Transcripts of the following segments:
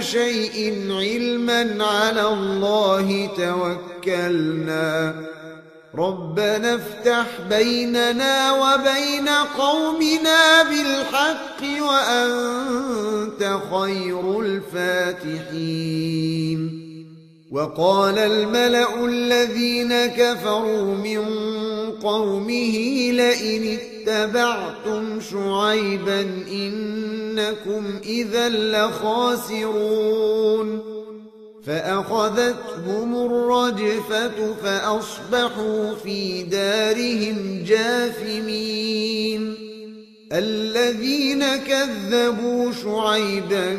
شيء علما على الله توكلنا. ربنا افتح بيننا وبين قومنا بالحق وأنت خير الفاتحين. وقال الملأ الذين كفروا من قومه لئن اتبعتم شعيبا إنكم إذا لخاسرون. فأخذتهم الرجفة فأصبحوا في دارهم جاثمين. الذين كذبوا شعيبا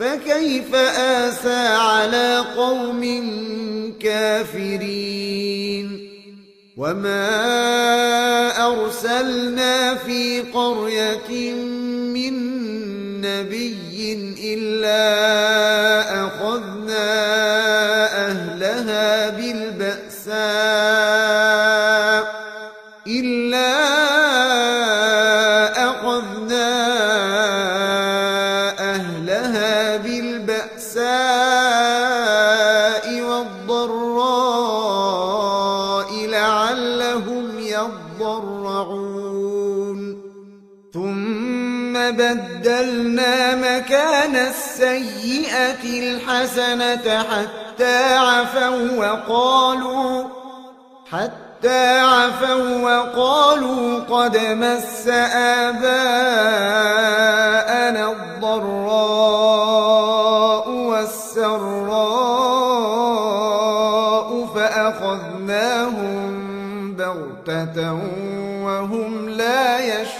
فكيف آسى على قوم كافرين وما أرسلنا في قرية من نبي إلا أخذنا أهلها بالبأساء السيئة الحسنة حتى عفوا وقالوا حتى عفوا وقالوا قد مس آباءنا الضراء والسراء فأخذناهم بغتة وهم لا يشعرون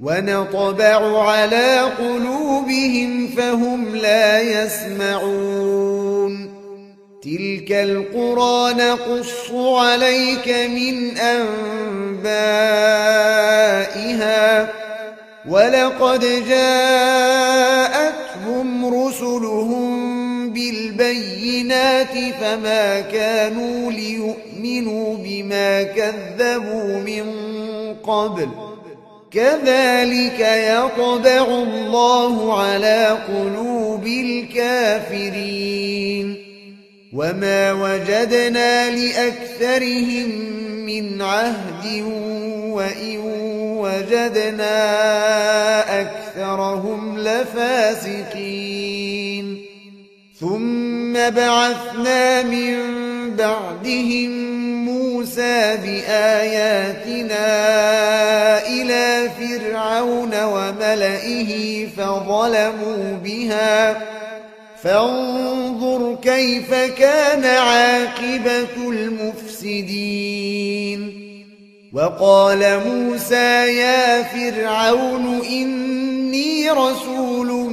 ونطبع على قلوبهم فهم لا يسمعون. تلك القرى نقص عليك من أنبائها. ولقد جاءتهم رسلهم بالبينات فما كانوا ليؤمنوا بما كذبوا من قبل. كذلك يطبع الله على قلوب الكافرين. وما وجدنا لأكثرهم من عهد وإن وجدنا أكثرهم لفاسقين. ثم بعثنا من بعدهم موسى بآياتنا إلى فرعون وملئه فظلموا بها. فانظر كيف كان عاقبة المفسدين. وقال موسى يا فرعون إني رسول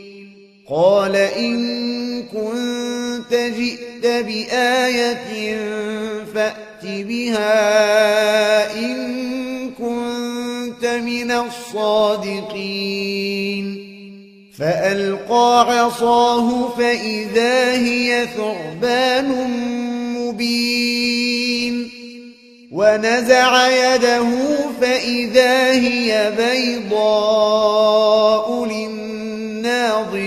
قال إن كنت جئت بآية فأت بها إن كنت من الصادقين فألقى عصاه فإذا هي ثعبان مبين ونزع يده فإذا هي بيضاء للناظرين.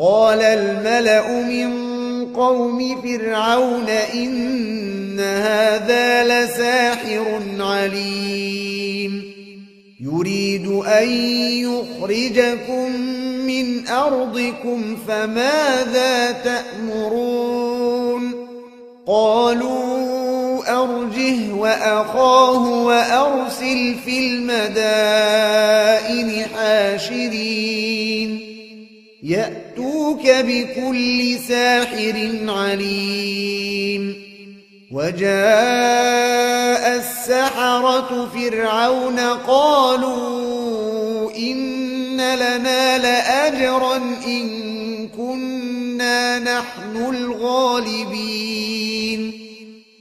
قال الملأ من قوم فرعون إن هذا لساحر عليم. يريد أن يخرجكم من أرضكم فماذا تأمرون؟ قالوا أرجه وأخاه وأرسل في المدائن حاشرين. يأتوك بكل ساحر عليم. وجاء السحرة فرعون قالوا إن لنا لأجرا إن كنا نحن الغالبين.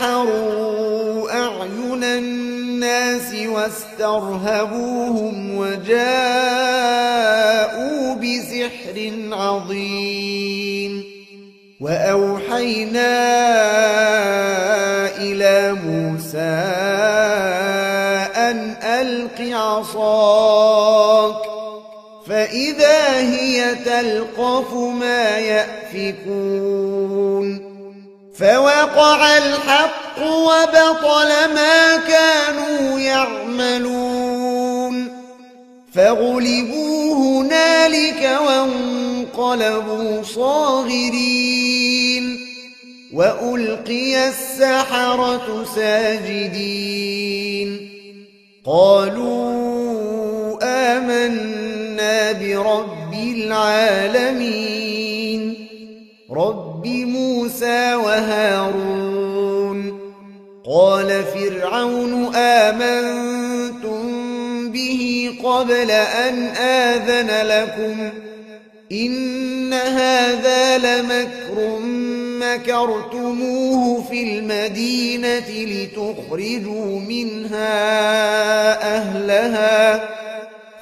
سحروا أعين الناس واسترهبوهم وجاءوا بسحر عظيم وأوحينا إلى موسى أن ألق عصاك فإذا هي تلقف ما يأفكون فوقع الحق وبطل ما كانوا يعملون. فغلبوا هنالك وانقلبوا صاغرين. وألقي السحرة ساجدين. قالوا آمنا برب العالمين. رب موسى وهارون قال فرعون آمنتم به قبل أن آذن لكم إن هذا لمكر مكرتموه في المدينة لتخرجوا منها أهلها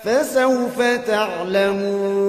فسوف تعلمون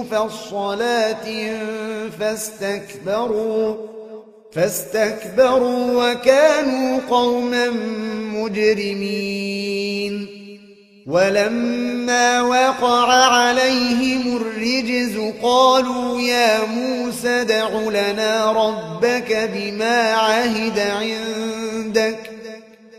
مفصلات فاستكبروا فاستكبروا وكانوا قوما مجرمين. ولما وقع عليهم الرجز قالوا يا موسى دع لنا ربك بما عهد عندك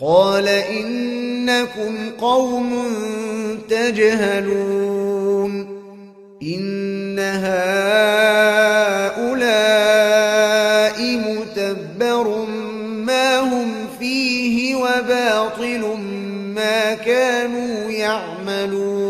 قال إنكم قوم تجهلون إن هؤلاء متبر ما هم فيه وباطل ما كانوا يعملون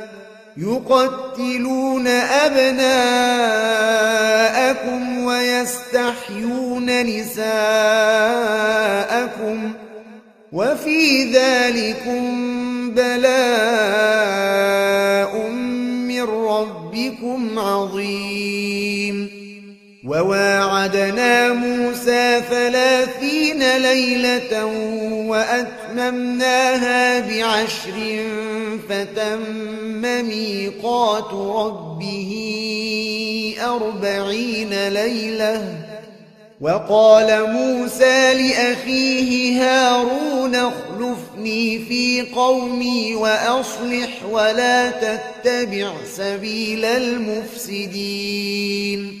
يقتلون أبناءكم ويستحيون نساءكم وفي ذلكم بلاء من ربكم عظيم. وواعدنا موسى ليلة وأتممناها بعشر فتم ميقات ربه أربعين ليلة. وقال موسى لأخيه هارون اخلفني في قومي وأصلح ولا تتبع سبيل المفسدين.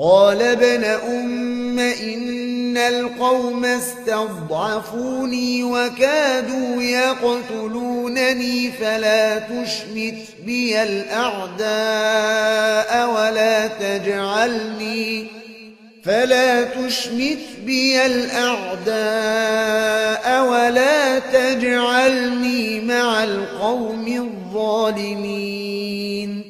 قال ابن أم إن القوم استضعفوني وكادوا يقتلونني فلا تشمت بي الأعداء ولا تجعلني فلا تشمت بي الأعداء ولا تجعلني مع القوم الظالمين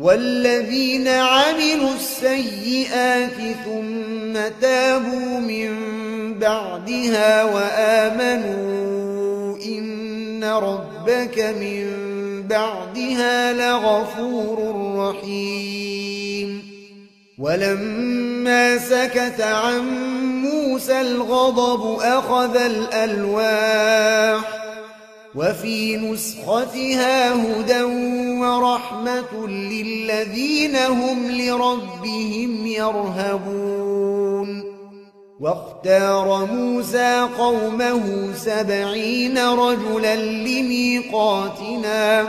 والذين عملوا السيئات ثم تابوا من بعدها وآمنوا إن ربك من بعدها لغفور رحيم. ولما سكت عن موسى الغضب أخذ الألواح وفي نسختها هدى ورحمة للذين هم لربهم يرهبون. واختار موسى قومه سبعين رجلا لميقاتنا.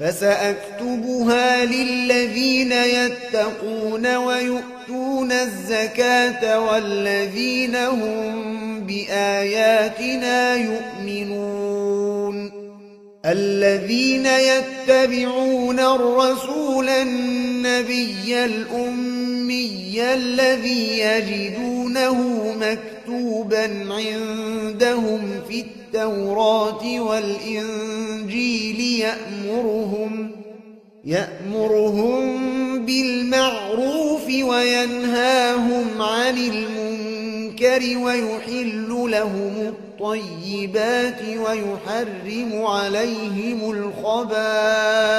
فسأكتبها للذين يتقون ويؤتون الزكاة والذين هم بآياتنا يؤمنون. الذين يتبعون الرسول النبي الأمي الذي يجدونه مكتوبا عندهم في التوراة والإنجيل يأمرهم يأمرهم بالمعروف وينهاهم عن المنكر ويحل لهم الطيبات ويحرم عليهم الخبائث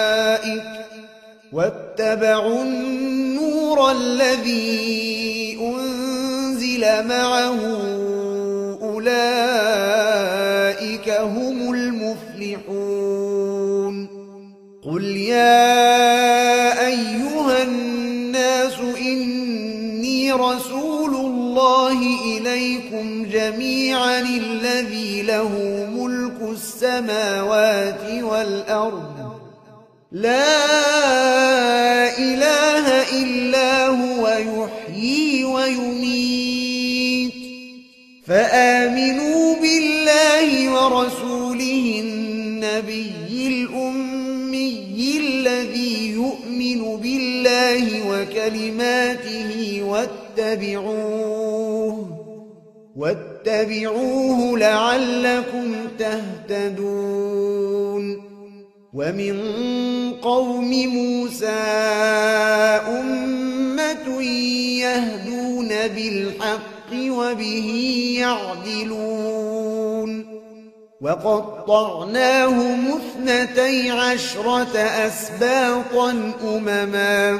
واتبعوا النور الذي أنزل معه أولئك هم المفلحون. قل يا أيها الناس إني رسول الله إليكم جميعا الذي له ملك السماوات والأرض. لا واتبعوه واتبعوه لعلكم تهتدون. ومن قوم موسى أمة يهدون بالحق وبه يعدلون. وقطعناهم اثنتي عشرة أسباطا أمما.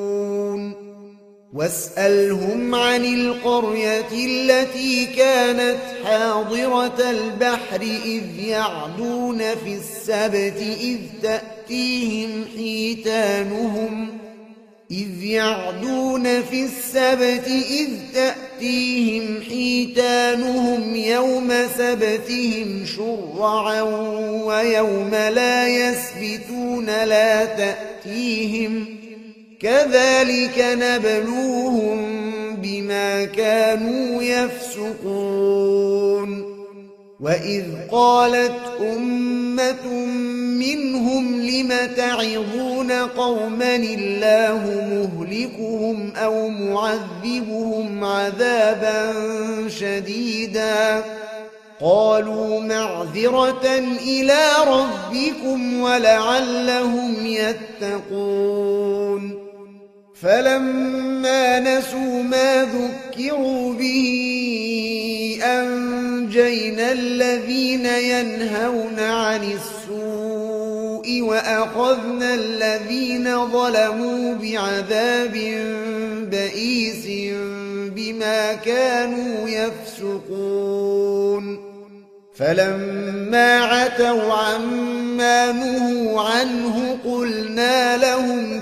واسألهم عن القرية التي كانت حاضرة البحر إذ يعدون في السبت إذ تأتيهم حيتانهم إذ يعدون في السبت إذ تأتيهم حيتانهم يوم سبتهم شرعا ويوم لا يسبتون لا تأتيهم كذلك نبلوهم بما كانوا يفسقون. وإذ قالت أمة منهم لم تعظون قوما الله مهلكهم أو معذبهم عذابا شديدا؟ قالوا معذرة إلى ربكم ولعلهم يتقون. فلما نسوا ما ذكروا به أنجينا الذين ينهون عن السوء وأخذنا الذين ظلموا بعذاب بئيس بما كانوا يفسقون. فلما عتوا عما نهوا عنه قلنا لهم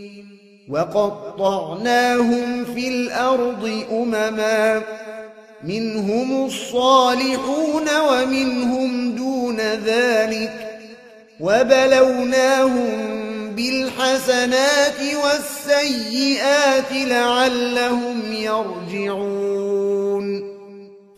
وقطعناهم في الأرض أمما منهم الصالحون ومنهم دون ذلك وبلوناهم بالحسنات والسيئات لعلهم يرجعون.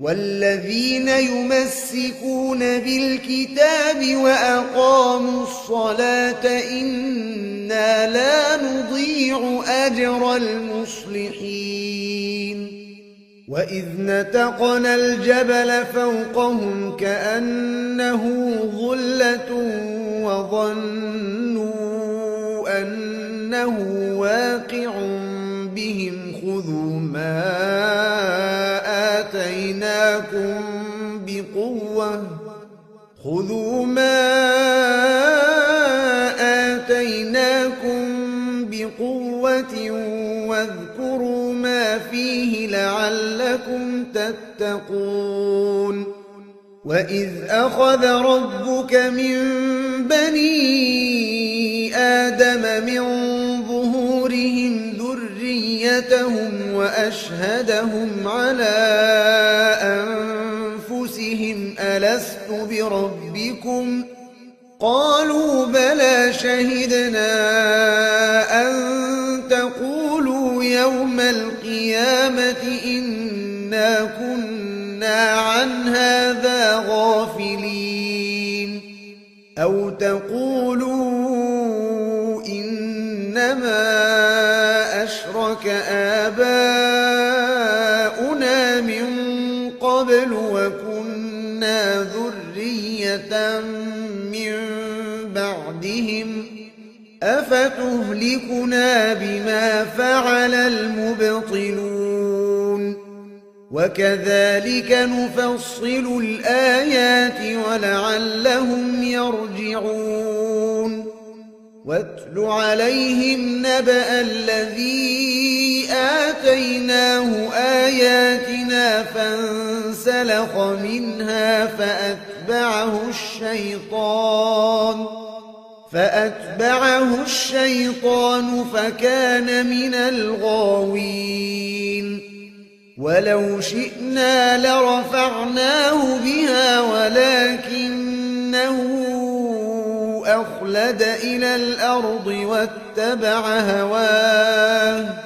والذين يمسكون بالكتاب وأقاموا الصلاة إنا لا نضيع أجر المصلحين. وإذ نتقنا الجبل فوقهم كأنه ظلة وظنوا أنه واقع بهم خذوا ما آتيناكم بقوة. خذوا ما آتيناكم بقوة واذكروا ما فيه لعلكم تتقون. وإذ أخذ ربك من بني آدم من ذريتهم وأشهدهم على أنفسهم ألست بربكم قالوا بلى شهدنا أن تقولوا يوم القيامة إنا كنا عن هذا غافلين أفتهلكنا بما فعل المبطلون وكذلك نفصل الآيات ولعلهم يرجعون واتل عليهم نبأ الذي آتيناه آياتنا فانسلخ منها فأتبعه الشيطان فأتبعه الشيطان فكان من الغاوين. ولو شئنا لرفعناه بها ولكنه أخلد إلى الأرض واتبع هواه.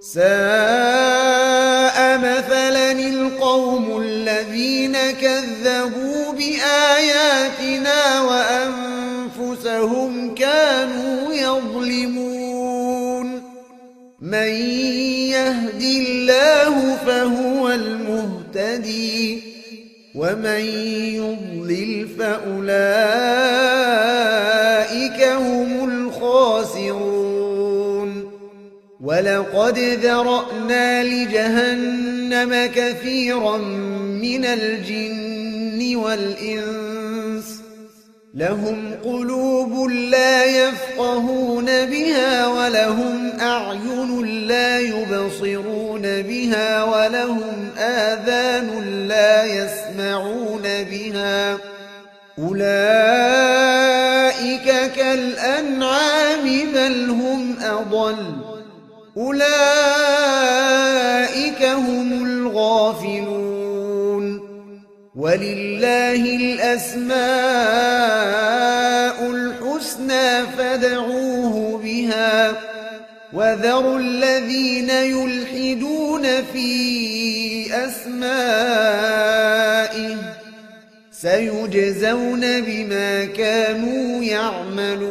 ساء مثلا القوم الذين كذبوا بآياتنا وأنفسهم كانوا يظلمون. من يهد الله فهو المهتدي ومن يضلل فأولئك ولقد ذرأنا لجهنم كثيرا من الجن والإنس لهم قلوب لا يفقهون بها ولهم أعين لا يبصرون بها ولهم آذان لا يسمعون بها أولئك كالأنعام بل هم أضل أولئك هم الغافلون. ولله الأسماء الحسنى فادعوه بها. وذروا الذين يلحدون في أسمائه. سيجزون بما كانوا يعملون.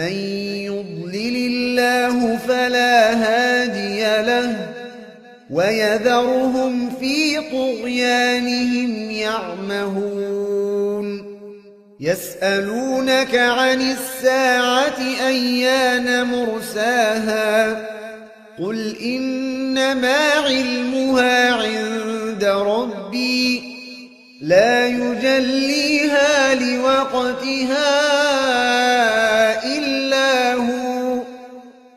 من يضلل الله فلا هادي له ويذرهم في طغيانهم يعمهون يسألونك عن الساعة أيان مرساها قل إنما علمها عند ربي لا يجليها لوقتها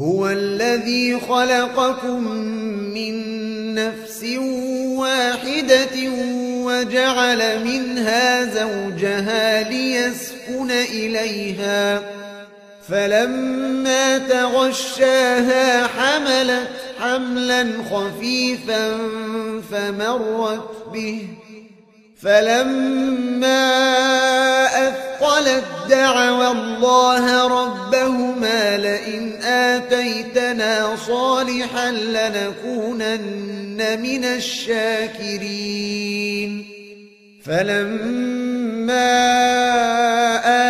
هو الذي خلقكم من نفس واحدة وجعل منها زوجها ليسكن إليها فلما تغشاها حملت حملا خفيفا فمرت به فلما أثقلت دعوى الله ربهما لئن آتيتنا صالحا لنكونن من الشاكرين. فلما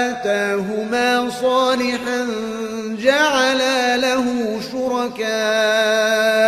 آتاهما صالحا جعلا له شركاء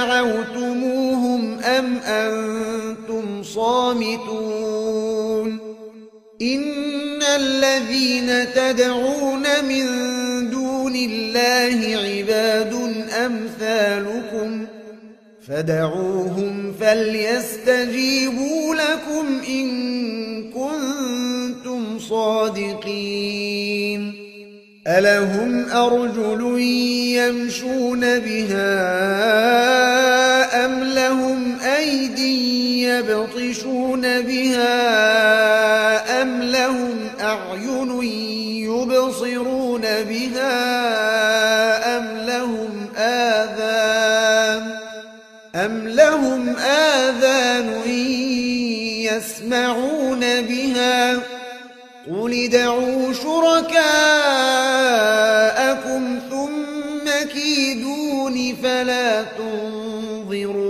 عليكم أدعوتموهم أم أنتم صامتون إن الذين تدعون من دون الله عباد أمثالكم فدعوهم فليستجيبوا لكم إن كنتم صادقين ألهم أرجل يمشون بها أم لهم أيدي يبطشون بها أم لهم أعين يبصرون بها أم لهم آذان أم لهم آذان يسمعون بها قل ادعوا شركاءكم ثم كيدون فلا تنظرون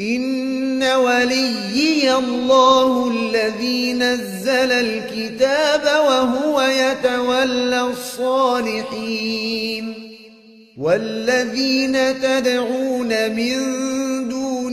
إن وليي الله الذي نزل الكتاب وهو يتولى الصالحين والذين تدعون من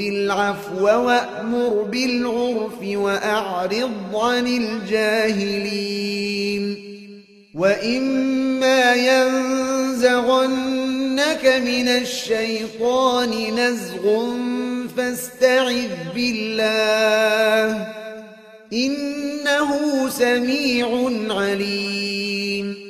خذ العفو وأمر بالعرف وأعرض عن الجاهلين. وإما ينزغنك من الشيطان نزغ فاستعذ بالله إنه سميع عليم.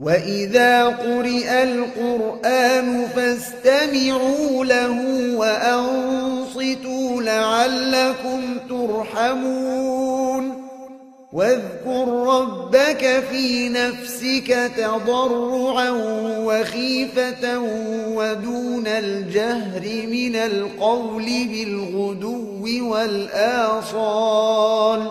وإذا قرئ القرآن فاستمعوا له وأنصتوا لعلكم ترحمون واذكر ربك في نفسك تضرعا وخيفة ودون الجهر من القول بالغدو والآصال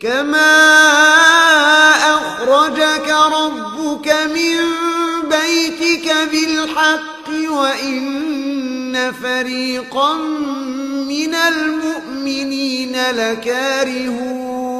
كما أخرجك ربك من بيتك بالحق وإن فريقا من المؤمنين لكارهون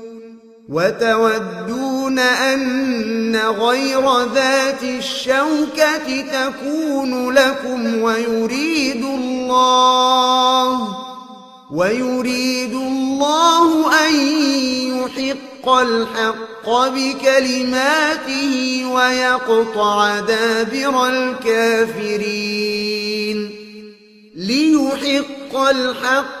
وتودون أن غير ذات الشوكة تكون لكم ويريد الله ويريد الله أن يحق الحق بكلماته ويقطع دابر الكافرين ليحق الحق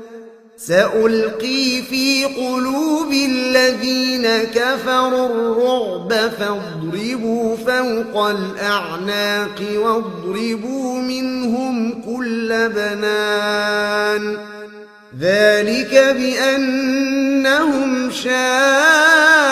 سألقي في قلوب الذين كفروا الرعب فاضربوا فوق الأعناق واضربوا منهم كل بنان ذلك بأنهم شاقوا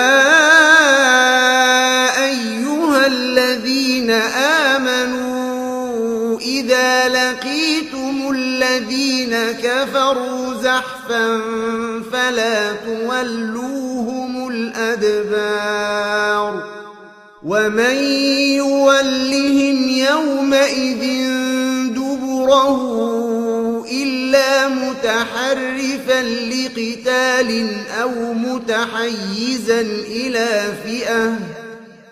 فلا تولوهم الأدبار ومن يولهم يومئذ دبره إلا متحرفا لقتال أو متحيزا إلى فئة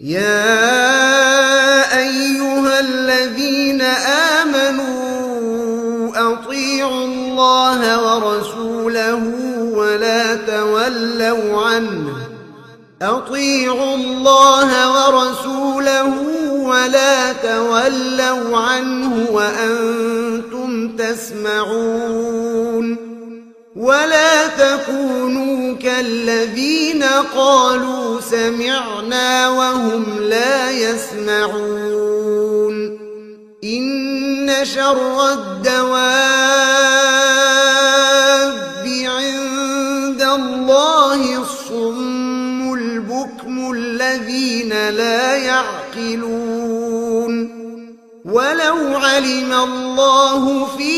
يا أيها الذين آمنوا أطيعوا الله ورسوله ولا تولوا عنه. أطيعوا الله ورسوله ولا تولوا عنه وأنتم تسمعون. ولا تكونوا كالذين قالوا سمعنا وهم لا يسمعون. إن شر الدواب عند الله الصم البكم الذين لا يعقلون. ولو علم الله فيهم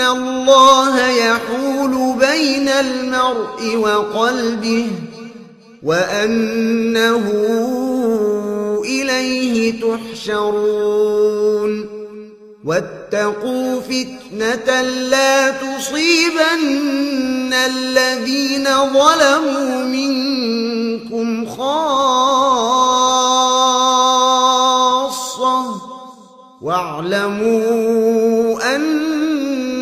الله يحول بين المرء وقلبه وأنه إليه تحشرون واتقوا فتنة لا تصيبن الذين ظلموا منكم خاصة واعلموا أن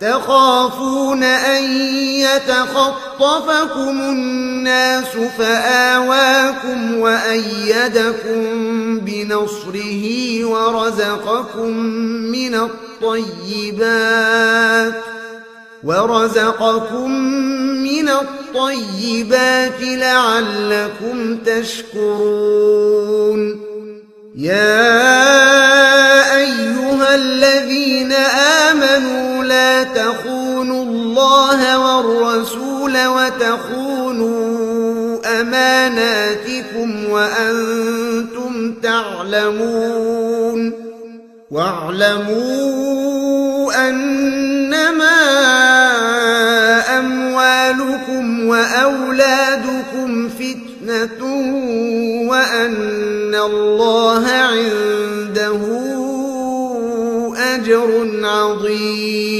تخافون أن يتخطفكم الناس فآواكم وأيدكم بنصره ورزقكم من الطيبات ورزقكم من الطيبات لعلكم تشكرون يا أيها الذين آمنوا لا تخونوا الله والرسول وتخونوا أماناتكم وأنتم تعلمون واعلموا أنما أموالكم وأولادكم فتنة وأن الله عنده أجر عظيم.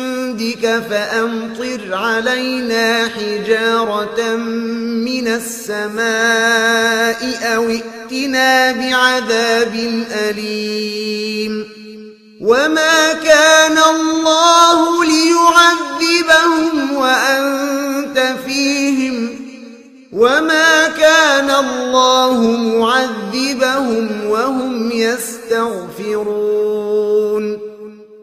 عندك فأمطر علينا حجارة من السماء أو ائتنا بعذاب أليم. وما كان الله ليعذبهم وأنت فيهم. وما كان الله معذبهم وهم يستغفرون.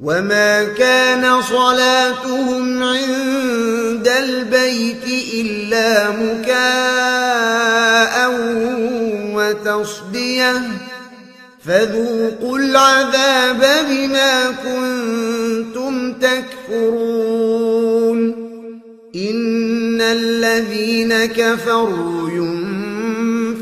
وما كان صلاتهم عند البيت إلا مكاء وتصديه فذوقوا العذاب بما كنتم تكفرون إن الذين كفروا